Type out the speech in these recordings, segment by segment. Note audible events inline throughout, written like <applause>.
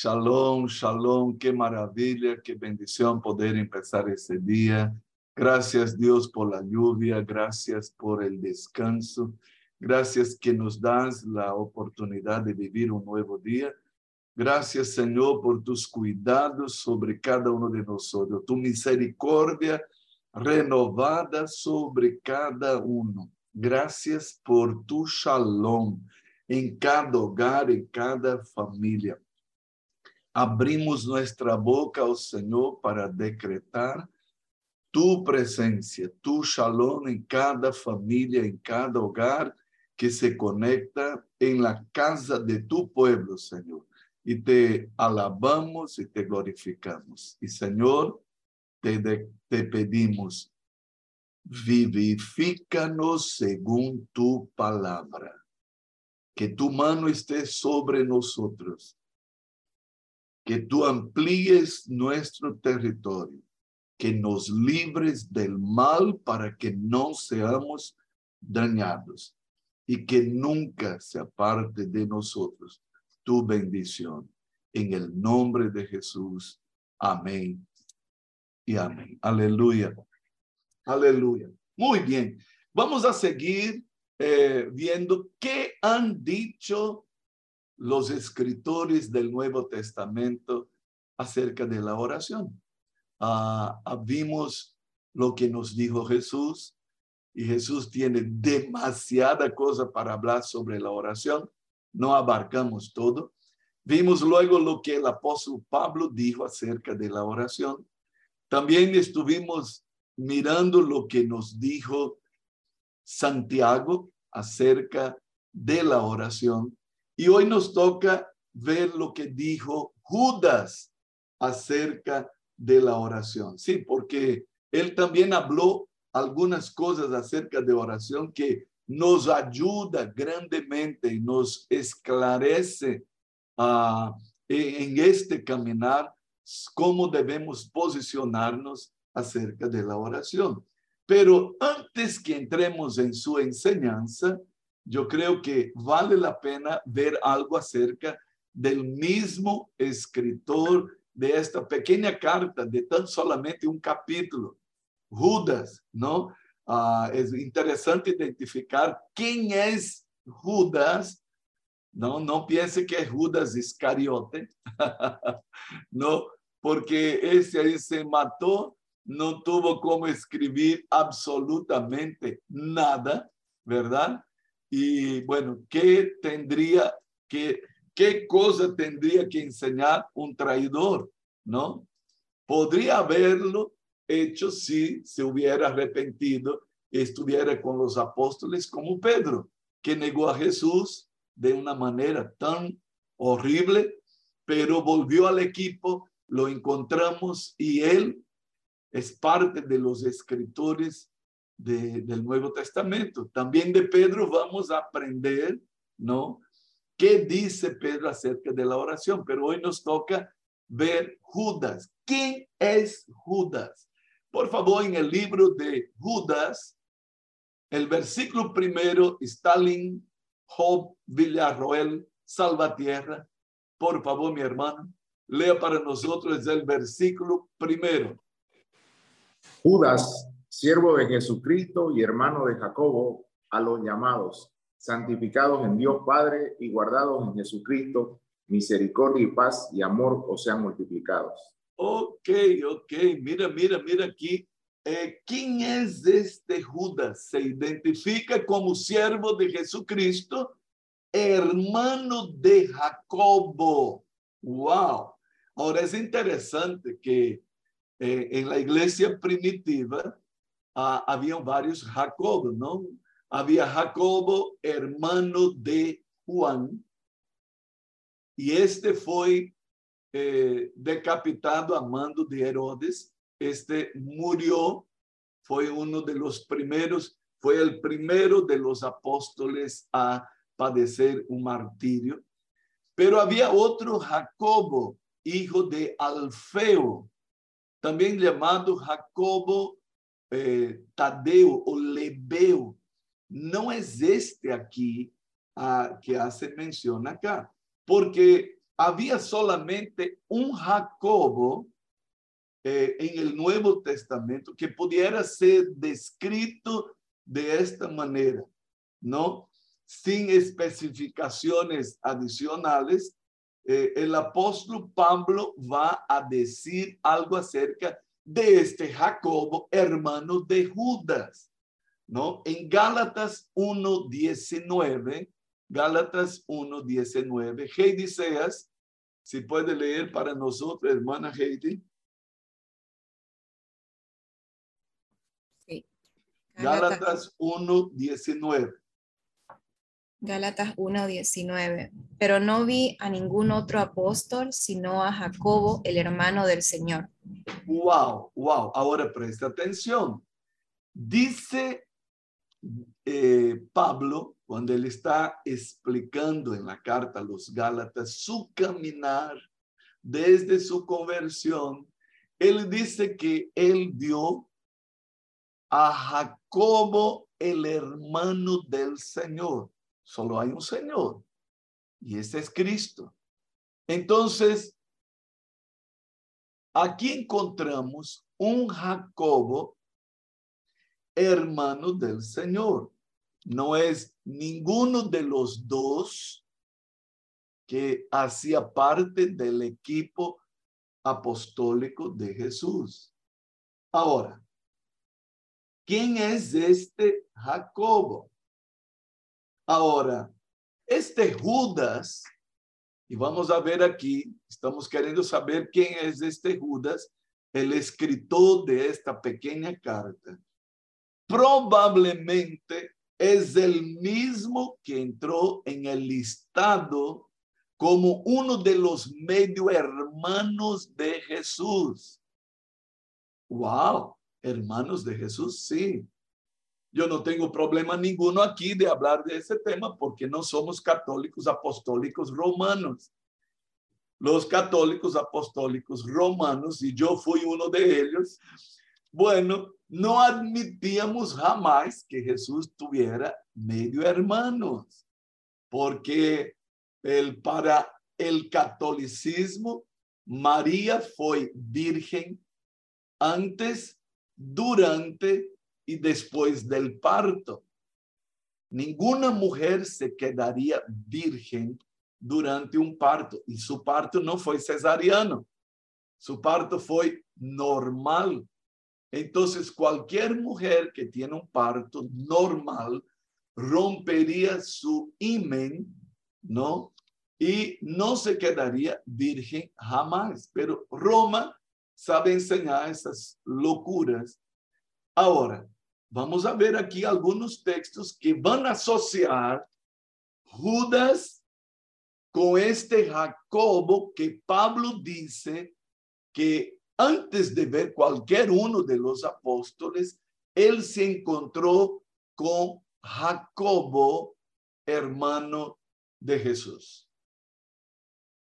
Shalom, shalom, qué maravilla, qué bendición poder empezar ese día. Gracias Dios por la lluvia, gracias por el descanso, gracias que nos das la oportunidad de vivir un nuevo día. Gracias Señor por tus cuidados sobre cada uno de nosotros, tu misericordia renovada sobre cada uno. Gracias por tu shalom en cada hogar, en cada familia abrimos nuestra boca al Señor para decretar tu presencia, tu shalom en cada familia, en cada hogar que se conecta en la casa de tu pueblo, Señor. Y te alabamos y te glorificamos. Y Señor, te, te pedimos, vivifícanos según tu palabra. Que tu mano esté sobre nosotros que tú amplíes nuestro territorio, que nos libres del mal para que no seamos dañados y que nunca se aparte de nosotros tu bendición. En el nombre de Jesús. Amén y amén. Aleluya. Aleluya. Muy bien. Vamos a seguir eh, viendo qué han dicho los escritores del Nuevo Testamento acerca de la oración. Ah, ah, vimos lo que nos dijo Jesús y Jesús tiene demasiada cosa para hablar sobre la oración. No abarcamos todo. Vimos luego lo que el apóstol Pablo dijo acerca de la oración. También estuvimos mirando lo que nos dijo Santiago acerca de la oración y hoy nos toca ver lo que dijo Judas acerca de la oración. Sí, porque él también habló algunas cosas acerca de oración que nos ayuda grandemente y nos esclarece uh, en este caminar cómo debemos posicionarnos acerca de la oración. Pero antes que entremos en su enseñanza, yo creo que vale la pena ver algo acerca del mismo escritor de esta pequeña carta de tan solamente un capítulo, Judas, ¿no? Ah, es interesante identificar quién es Judas. No, no piense que es Judas Iscariote, <laughs> no, porque ese ahí se mató, no tuvo como escribir absolutamente nada, ¿verdad? Y bueno, ¿qué tendría que, qué cosa tendría que enseñar un traidor? ¿No? Podría haberlo hecho si se hubiera arrepentido y estuviera con los apóstoles como Pedro, que negó a Jesús de una manera tan horrible, pero volvió al equipo, lo encontramos y él es parte de los escritores del Nuevo Testamento. También de Pedro vamos a aprender, ¿no? ¿Qué dice Pedro acerca de la oración? Pero hoy nos toca ver Judas. ¿Quién es Judas? Por favor, en el libro de Judas, el versículo primero, Stalin, Job, Villarroel, Salvatierra. Por favor, mi hermano, lea para nosotros el versículo primero. Judas, siervo de Jesucristo y hermano de Jacobo, a los llamados, santificados en Dios Padre y guardados en Jesucristo, misericordia y paz y amor os sean multiplicados. Ok, ok, mira, mira, mira aquí. Eh, ¿Quién es este Judas? Se identifica como siervo de Jesucristo, hermano de Jacobo. Wow. Ahora es interesante que eh, en la iglesia primitiva, ah, haviam vários Jacobo, não? Havia Jacobo, hermano de Juan, e este foi eh, decapitado a mando de Herodes. Este murió, foi um dos primeiros, foi o primeiro de los apóstoles a padecer um martírio. Pero havia outro Jacobo, hijo de Alfeo, também chamado Jacobo eh, Tadeu ou Lebeu, não existe aqui a, que hace menção acá, porque había solamente un Jacobo eh, en el Nuevo Testamento que pudiera ser descrito de esta manera, ¿no? Sin especificaciones adicionales, eh, el apóstol Pablo va a decir algo acerca de este Jacobo, hermano de Judas, ¿no? En Gálatas 1.19, Gálatas 1.19, Heidi Seas, si puede leer para nosotros, hermana Heidi. Sí. Gálatas 1.19. Gálatas 1:19. Pero no vi a ningún otro apóstol sino a Jacobo, el hermano del Señor. Wow, wow. Ahora presta atención. Dice eh, Pablo, cuando él está explicando en la carta a los Gálatas su caminar desde su conversión, él dice que él dio a Jacobo, el hermano del Señor. Solo hay un Señor y ese es Cristo. Entonces, aquí encontramos un Jacobo, hermano del Señor. No es ninguno de los dos que hacía parte del equipo apostólico de Jesús. Ahora, ¿quién es este Jacobo? Ahora, este Judas, y vamos a ver aquí, estamos queriendo saber quién es este Judas, el escritor de esta pequeña carta. Probablemente es el mismo que entró en el listado como uno de los medio hermanos de Jesús. Wow, hermanos de Jesús, sí. Yo no tengo problema ninguno aquí de hablar de ese tema porque no somos católicos apostólicos romanos. Los católicos apostólicos romanos, y yo fui uno de ellos, bueno, no admitíamos jamás que Jesús tuviera medio hermanos, porque el, para el catolicismo, María fue virgen antes, durante y después del parto. Ninguna mujer se quedaría virgen durante un parto y su parto no fue cesariano, su parto fue normal. Entonces, cualquier mujer que tiene un parto normal rompería su imen, ¿no? Y no se quedaría virgen jamás. Pero Roma sabe enseñar esas locuras. Ahora, vamos a ver aquí algunos textos que van a asociar Judas con este Jacobo que Pablo dice que antes de ver cualquier uno de los apóstoles, él se encontró con Jacobo, hermano de Jesús.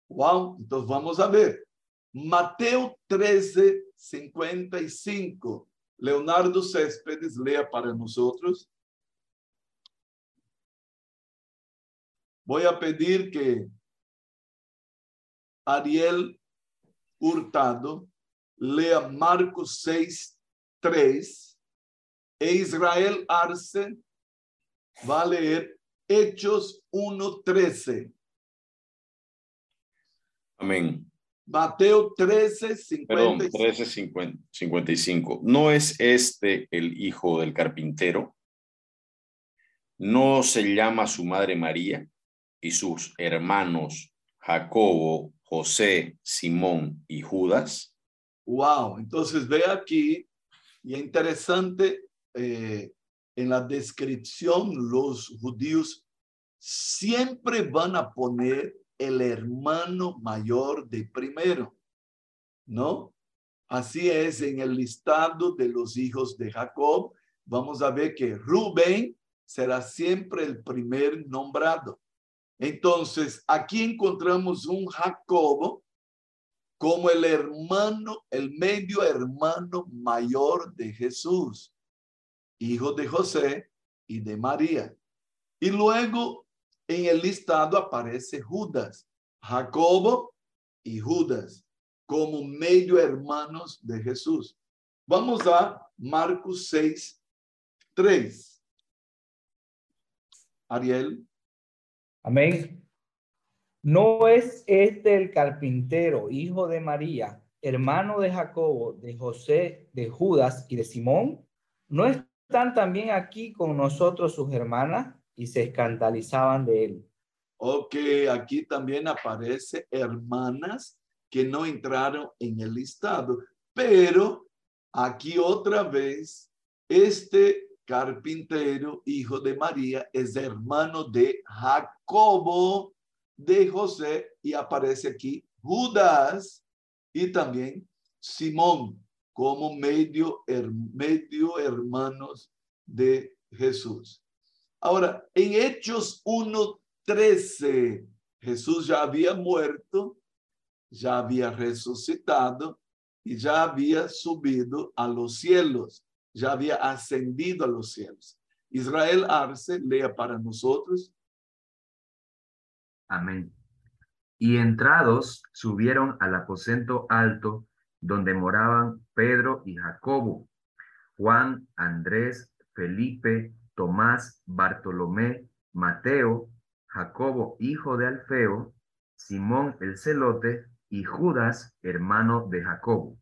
Wow, entonces vamos a ver. Mateo 13, 55. Leonardo Céspedes lea para nosotros. Voy a pedir que Ariel Hurtado lea Marcos 6, 3 e Israel Arce va a leer Hechos 1, 13. Amén. Mateo 13, 55. Perdón, 13, 55. ¿No es este el hijo del carpintero? ¿No se llama su madre María y sus hermanos Jacobo, José, Simón y Judas? Wow, entonces ve aquí, y es interesante, eh, en la descripción los judíos siempre van a poner el hermano mayor de primero, ¿no? Así es en el listado de los hijos de Jacob. Vamos a ver que Rubén será siempre el primer nombrado. Entonces, aquí encontramos un Jacobo como el hermano, el medio hermano mayor de Jesús, hijo de José y de María. Y luego en el listado aparece Judas. Jacobo y Judas como medio hermanos de Jesús. Vamos a Marcos 6, 3. Ariel. Amén. ¿No es este el carpintero, hijo de María, hermano de Jacobo, de José, de Judas y de Simón? ¿No están también aquí con nosotros sus hermanas? Y se escandalizaban de él. Ok, aquí también aparece hermanas que no entraron en el listado, pero aquí otra vez, este carpintero, hijo de María, es hermano de Jacobo, de José, y aparece aquí Judas y también Simón como medio, medio hermanos de Jesús. Ahora, en Hechos 1.13, Jesús ya había muerto, ya había resucitado y ya había subido a los cielos, ya había ascendido a los cielos. Israel Arce, lea para nosotros. Amén. Y entrados subieron al aposento alto donde moraban Pedro y Jacobo, Juan, Andrés, Felipe, Tomás, Bartolomé, Mateo, Jacobo, hijo de Alfeo, Simón el celote y Judas, hermano de Jacobo.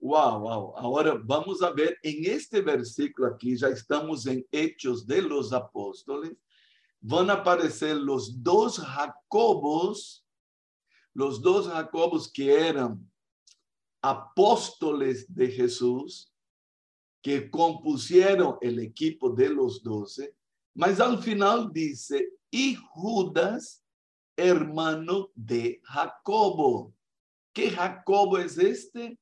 Wow, wow. Ahora vamos a ver en este versículo aquí, ya estamos en Hechos de los Apóstoles, van a aparecer los dos Jacobos, los dos Jacobos que eran apóstoles de Jesús, que compusieron el equipo de los doce, mas al final dice, y Judas, hermano de Jacobo. ¿Qué Jacobo es este?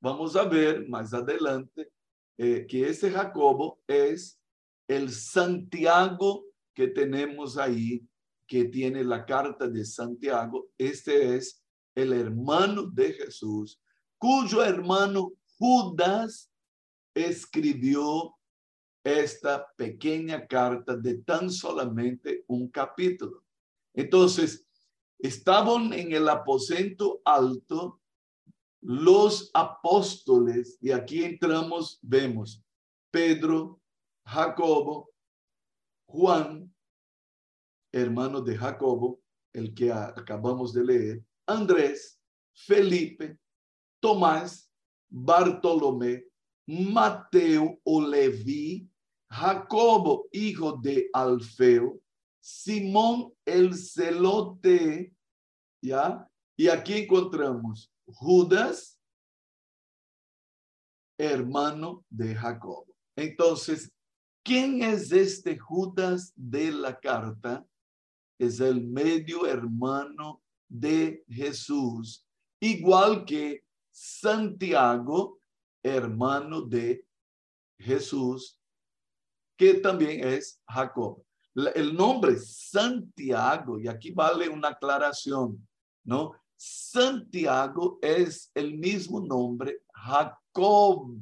Vamos a ver más adelante eh, que ese Jacobo es el Santiago que tenemos ahí, que tiene la carta de Santiago. Este es el hermano de Jesús, cuyo hermano Judas escribió esta pequeña carta de tan solamente un capítulo. Entonces, estaban en el aposento alto los apóstoles, y aquí entramos, vemos Pedro, Jacobo, Juan, hermano de Jacobo, el que acabamos de leer, Andrés, Felipe, Tomás, Bartolomé, Mateo o Levi, Jacobo, hijo de Alfeo, Simón el celote, ¿ya? Y aquí encontramos Judas, hermano de Jacobo. Entonces, ¿quién es este Judas de la carta? Es el medio hermano de Jesús, igual que Santiago, hermano de Jesús, que también es Jacob. El nombre Santiago, y aquí vale una aclaración, ¿no? Santiago es el mismo nombre Jacob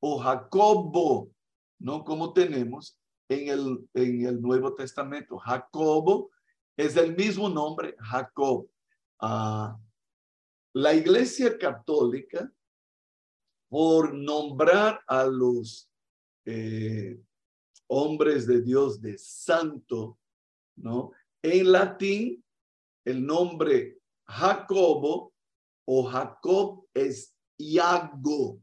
o Jacobo, ¿no? Como tenemos en el, en el Nuevo Testamento. Jacobo es el mismo nombre Jacob. Ah, la Iglesia Católica por nombrar a los eh, hombres de Dios de santo, ¿no? En latín, el nombre Jacobo o Jacob es Iago.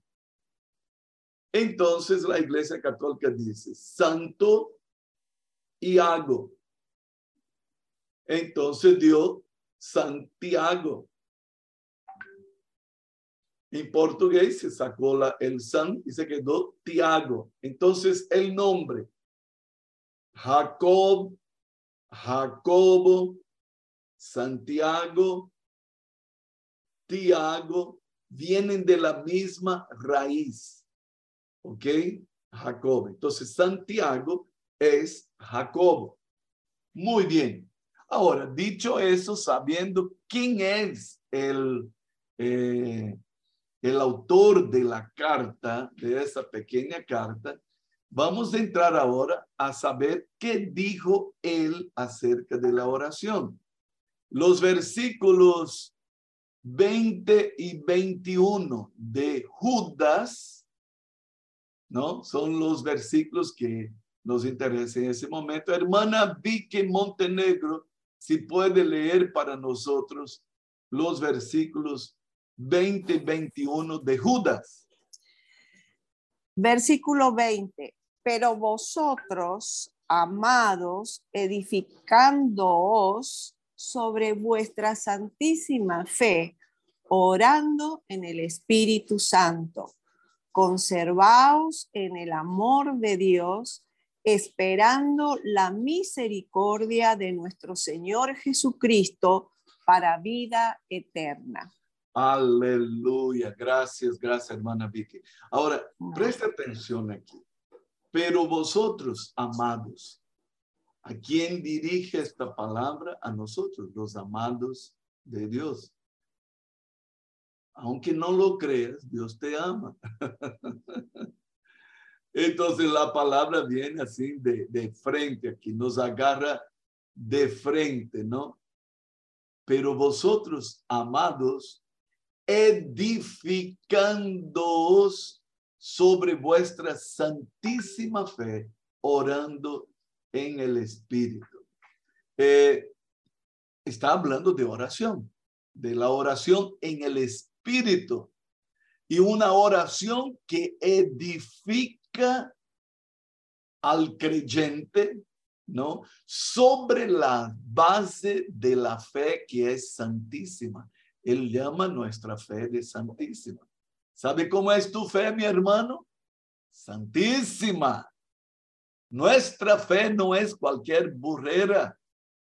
Entonces la Iglesia Católica dice Santo Iago. Entonces dio Santiago. En portugués se sacó la, el san y se quedó Tiago. Entonces el nombre Jacob, Jacobo, Santiago, Tiago, vienen de la misma raíz. ¿Ok? Jacob. Entonces Santiago es Jacobo. Muy bien. Ahora, dicho eso, sabiendo quién es el, eh, el autor de la carta, de esa pequeña carta, vamos a entrar ahora a saber qué dijo él acerca de la oración. Los versículos 20 y 21 de Judas, ¿no? Son los versículos que nos interesan en ese momento. Hermana Vicky Montenegro, si puede leer para nosotros los versículos 20 y 21 de Judas. Versículo 20. Pero vosotros, amados, edificándoos sobre vuestra santísima fe, orando en el Espíritu Santo. Conservaos en el amor de Dios, esperando la misericordia de nuestro Señor Jesucristo para vida eterna. Aleluya. Gracias, gracias, hermana Vicky. Ahora, presta atención aquí. Pero vosotros, amados, ¿A quién dirige esta palabra? A nosotros, los amados de Dios. Aunque no lo creas, Dios te ama. <laughs> Entonces la palabra viene así de, de frente, aquí nos agarra de frente, ¿no? Pero vosotros, amados, edificándoos sobre vuestra santísima fe, orando en el Espíritu. Eh, está hablando de oración, de la oración en el Espíritu y una oración que edifica al creyente, ¿no? Sobre la base de la fe que es santísima. Él llama nuestra fe de santísima. ¿Sabe cómo es tu fe, mi hermano? Santísima. Nuestra fe no es cualquier burrera,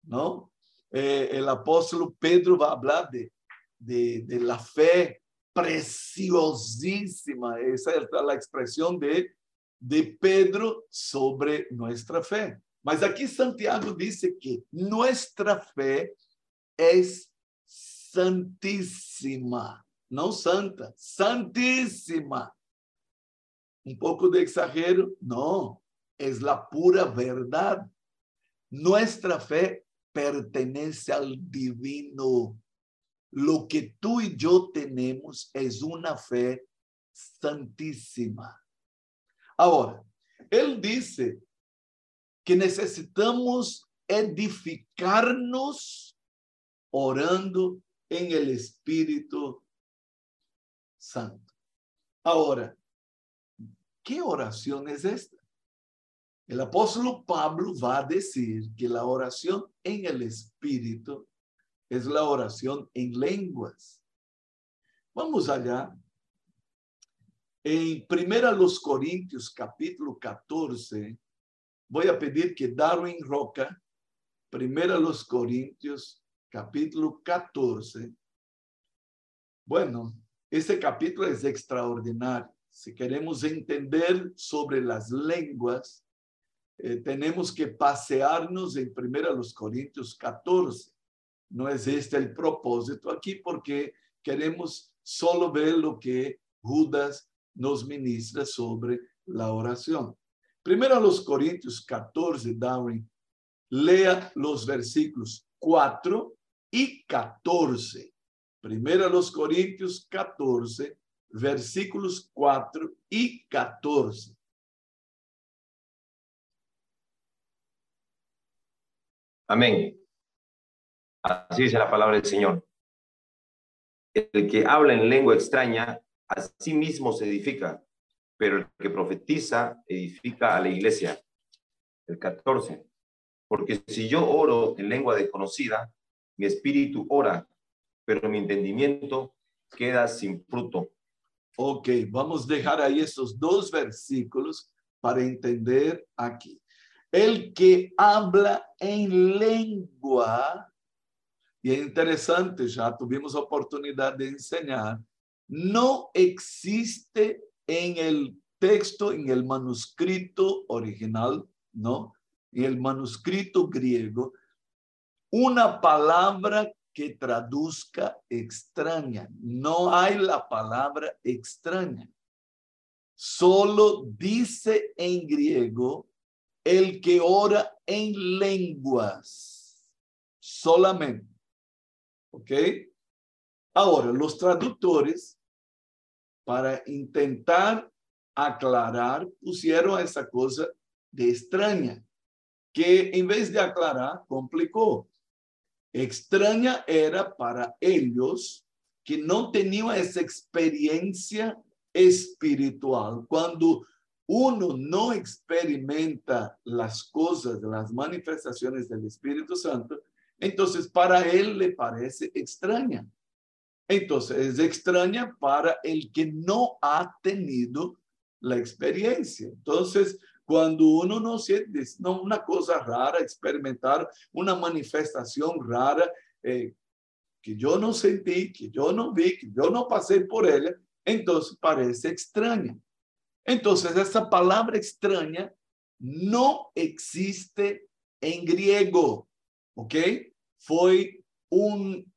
¿no? Eh, el apóstol Pedro va a hablar de, de, la fe preciosísima. Esa es la expresión de, de Pedro sobre nuestra fe. Mas aquí Santiago dice que nuestra fe es santísima, no santa, santísima. Un poco de exagero, no es la pura verdad. Nuestra fe pertenece al divino. Lo que tú y yo tenemos es una fe santísima. Ahora, él dice que necesitamos edificarnos orando en el Espíritu Santo. Ahora, ¿qué oración es esta? El apóstol Pablo va a decir que la oración en el Espíritu es la oración en lenguas. Vamos allá. En Primera los Corintios, capítulo 14, voy a pedir que Darwin Roca, Primera los Corintios, capítulo 14. Bueno, este capítulo es extraordinario. Si queremos entender sobre las lenguas, eh, tenemos que pasearnos en primera los Corintios 14. No es este el propósito aquí porque queremos solo ver lo que Judas nos ministra sobre la oración. Primero los Corintios 14, Darwin, lea los versículos 4 y 14. Primero los Corintios 14, versículos 4 y 14. Amén. Así dice la palabra del Señor. El que habla en lengua extraña, a sí mismo se edifica, pero el que profetiza edifica a la iglesia. El 14. Porque si yo oro en lengua desconocida, mi espíritu ora, pero mi entendimiento queda sin fruto. Ok, vamos a dejar ahí esos dos versículos para entender aquí. El que habla en lengua, y es interesante, ya tuvimos oportunidad de enseñar, no existe en el texto, en el manuscrito original, ¿no? En el manuscrito griego, una palabra que traduzca extraña. No hay la palabra extraña. Solo dice en griego el que ora en lenguas solamente. ¿Ok? Ahora, los traductores, para intentar aclarar, pusieron esa cosa de extraña, que en vez de aclarar, complicó. Extraña era para ellos que no tenían esa experiencia espiritual. Cuando uno no experimenta las cosas, las manifestaciones del Espíritu Santo, entonces para él le parece extraña. Entonces es extraña para el que no ha tenido la experiencia. Entonces, cuando uno no siente no, una cosa rara, experimentar una manifestación rara eh, que yo no sentí, que yo no vi, que yo no pasé por ella, entonces parece extraña. Entonces, esa palabra extraña no existe en griego, ¿ok? Fue un,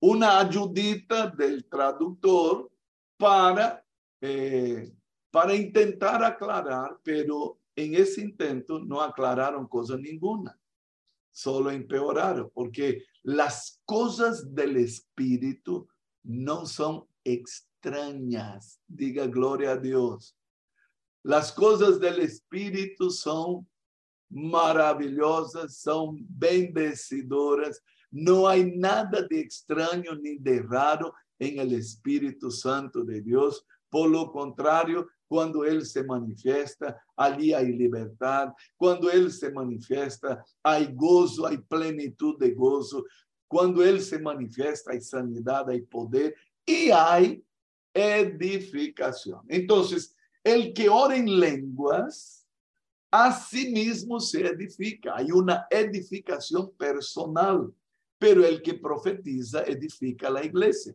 una ayudita del traductor para, eh, para intentar aclarar, pero en ese intento no aclararon cosa ninguna, solo empeoraron, porque las cosas del espíritu no son extrañas. Diga gloria a Dios. Las cosas del Espíritu son maravillosas, son bendecidoras. No hay nada de extraño ni de raro en el Espíritu Santo de Dios. Por lo contrario, cuando Él se manifiesta, allí hay libertad. Cuando Él se manifiesta, hay gozo, hay plenitud de gozo. Cuando Él se manifiesta, hay sanidad, hay poder y hay edificación. Entonces, el que ora en lenguas, a sí mismo se edifica. Hay una edificación personal, pero el que profetiza edifica la iglesia.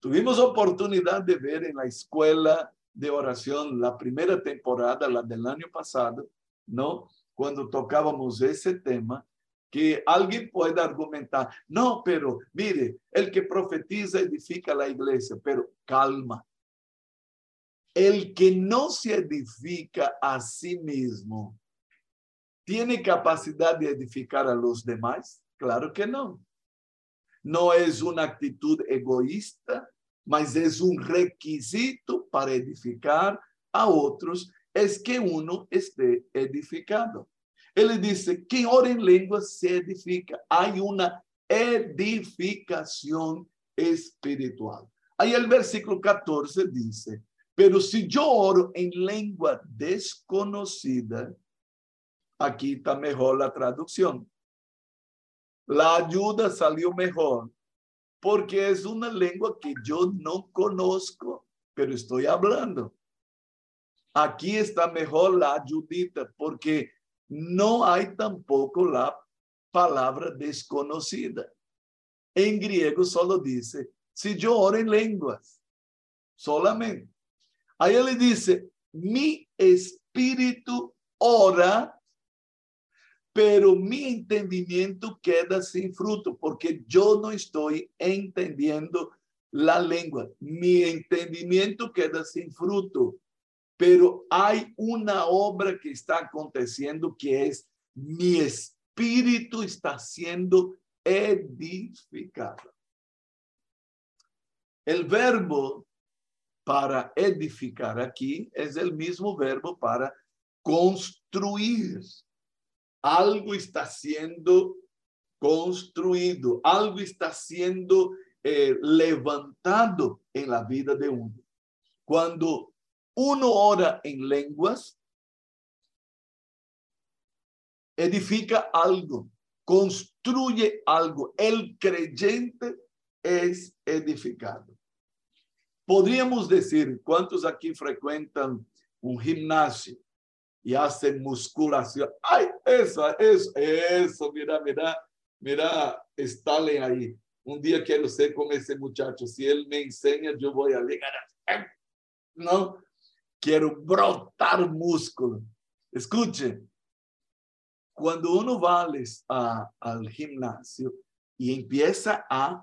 Tuvimos oportunidad de ver en la escuela de oración la primera temporada, la del año pasado, ¿no? Cuando tocábamos ese tema, que alguien pueda argumentar, no, pero mire, el que profetiza edifica la iglesia, pero calma. El que no se edifica a sí mismo, ¿tiene capacidad de edificar a los demás? Claro que no. No es una actitud egoísta, mas es un requisito para edificar a otros, es que uno esté edificado. Ele disse: quem ora em língua se edifica. Há uma edificação espiritual. Aí o versículo 14 diz: Pero se eu oro em língua desconhecida, aqui está melhor a tradução. La ajuda salió melhor, porque é uma língua que eu não conozco, pero estou hablando. Aqui está melhor la ayudita, porque no hay tampoco la palabra desconocida. En griego solo dice, si yo oro en lenguas, solamente. Ahí él dice, mi espíritu ora, pero mi entendimiento queda sin fruto, porque yo no estoy entendiendo la lengua. Mi entendimiento queda sin fruto. pero hay una obra que está aconteciendo que es mi espíritu está siendo edificado. El verbo para edificar aquí es el mismo verbo para construir. Algo está siendo construido, algo está siendo eh, levantado en la vida de uno. Cuando uno ora en lenguas, edifica algo, construye algo. El creyente es edificado. Podríamos decir, ¿cuántos aquí frecuentan un gimnasio y hacen musculación? Ay, eso, eso, eso, mira, mira, mira, Stalin ahí. Un día quiero ser como ese muchacho. Si él me enseña, yo voy a llegar a... No, quiero brotar músculo. Escuche, cuando uno va a, al gimnasio y empieza a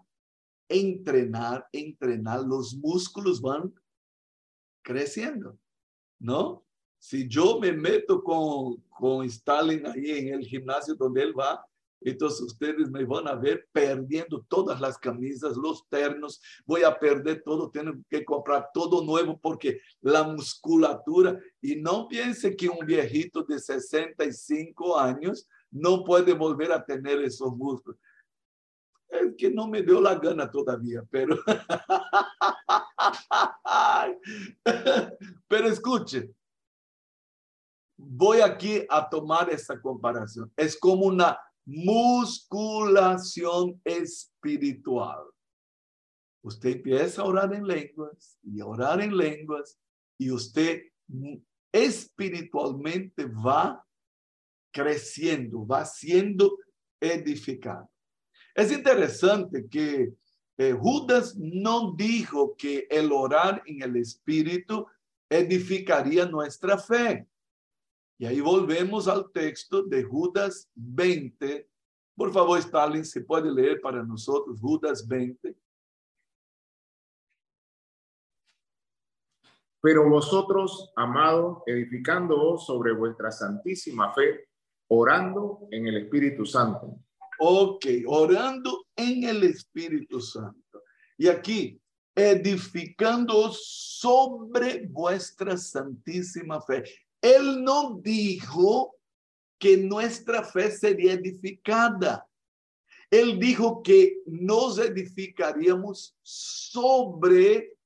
entrenar, entrenar, los músculos van creciendo, ¿no? Si yo me meto con, con Stalin ahí en el gimnasio donde él va, Entonces ustedes me van a ver perdiendo todas las camisas, los ternos, voy a perder todo, tengo que comprar todo nuevo porque la musculatura, y no piense que un viejito de 65 años no puede volver a tener esos músculos. Es que no me dio la gana todavía, pero... <laughs> pero escuche, voy aquí a tomar esa comparación. Es como una musculación espiritual. Usted empieza a orar en lenguas y orar en lenguas y usted espiritualmente va creciendo, va siendo edificado. Es interesante que eh, Judas no dijo que el orar en el espíritu edificaría nuestra fe. Y ahí volvemos al texto de Judas 20. Por favor, Stalin, se puede leer para nosotros Judas 20. Pero vosotros, amados, edificándoos sobre vuestra santísima fe, orando en el Espíritu Santo. Ok, orando en el Espíritu Santo. Y aquí, edificando sobre vuestra santísima fe. Él no dijo que nuestra fe sería edificada. Él dijo que nos edificaríamos sobre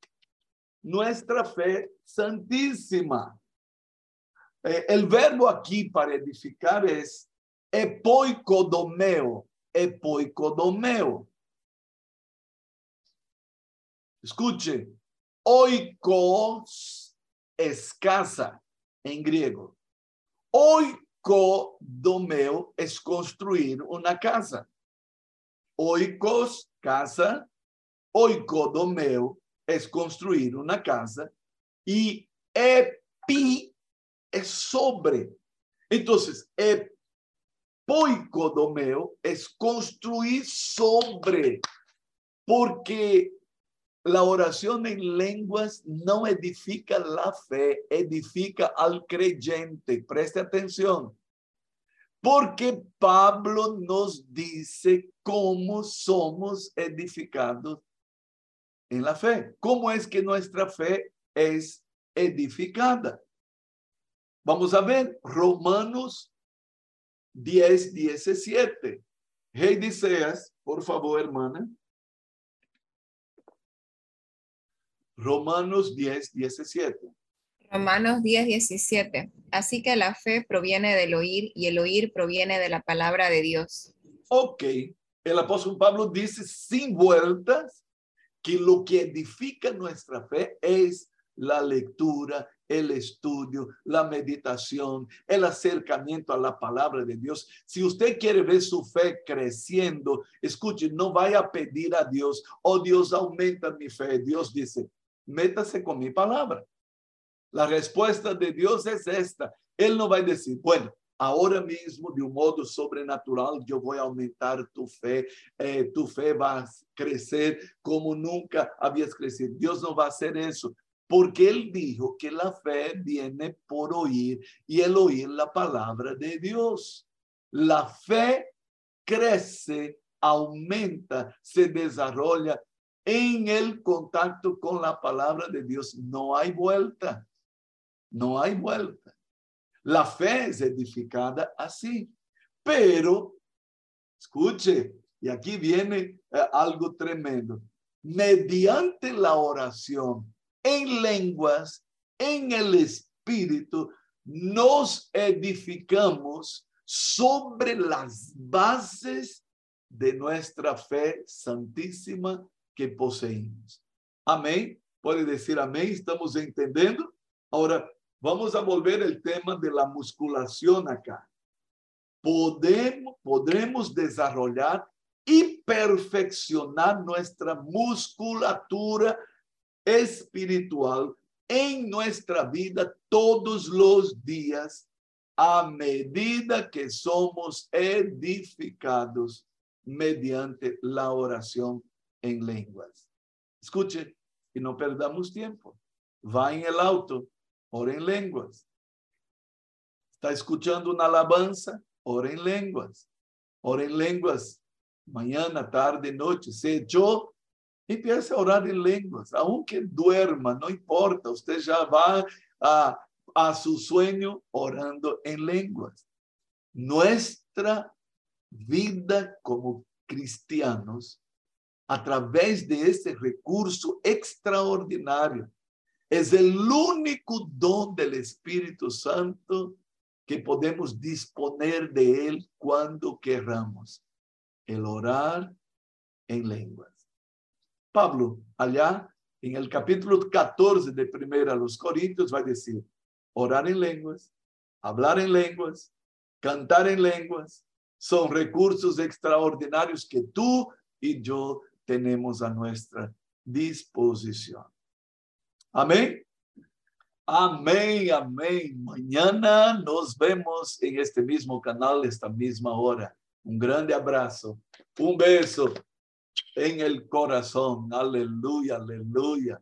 nuestra fe santísima. Eh, el verbo aquí para edificar es epoicodomeo, epoicodomeo. Escuche, oikos es casa en griego. Oikodomeo es construir una casa. Oikos, casa. Oikodomeo es construir una casa. Y epi es sobre. Entonces, epoicodomeo es construir sobre. Porque la oración en lenguas no edifica la fe, edifica al creyente. Preste atención. Porque Pablo nos dice cómo somos edificados en la fe. ¿Cómo es que nuestra fe es edificada? Vamos a ver Romanos 10, 17. Rey Diceas, por favor, hermana. Romanos 10, 17. Romanos 10, 17. Así que la fe proviene del oír y el oír proviene de la palabra de Dios. Ok, el apóstol Pablo dice sin vueltas que lo que edifica nuestra fe es la lectura, el estudio, la meditación, el acercamiento a la palabra de Dios. Si usted quiere ver su fe creciendo, escuche, no vaya a pedir a Dios, oh Dios, aumenta mi fe. Dios dice, métase con mi palabra. La respuesta de Dios es esta. Él no va a decir, bueno, ahora mismo de un modo sobrenatural yo voy a aumentar tu fe, eh, tu fe va a crecer como nunca habías crecido. Dios no va a hacer eso, porque Él dijo que la fe viene por oír y el oír la palabra de Dios. La fe crece, aumenta, se desarrolla en el contacto con la palabra de Dios no hay vuelta. No hay vuelta. La fe es edificada así. Pero, escuche, y aquí viene eh, algo tremendo. Mediante la oración en lenguas, en el espíritu, nos edificamos sobre las bases de nuestra fe santísima que poseemos. Amém? Pode dizer amém? Estamos entendendo? Agora, vamos a volver el tema de la musculación acá. Podemos, desarrollar y perfeccionar nuestra musculatura espiritual en nuestra vida todos los días a medida que somos edificados mediante la oración en lenguas. Escuche y no perdamos tiempo. Va en el auto, ora en lenguas. Está escuchando una alabanza, ora en lenguas. ora en lenguas mañana, tarde, noche. Se echó, empiece a orar en lenguas, aunque duerma, no importa, usted ya va a, a su sueño orando en lenguas. Nuestra vida como cristianos, a través de este recurso extraordinario, es el único don del Espíritu Santo que podemos disponer de él cuando queramos, el orar en lenguas. Pablo, allá en el capítulo 14 de Primera a los Corintios, va a decir, orar en lenguas, hablar en lenguas, cantar en lenguas, son recursos extraordinarios que tú y yo tenemos a nuestra disposición. Amén. Amén, amén. Mañana nos vemos en este mismo canal, esta misma hora. Un grande abrazo, un beso en el corazón. Aleluya, aleluya.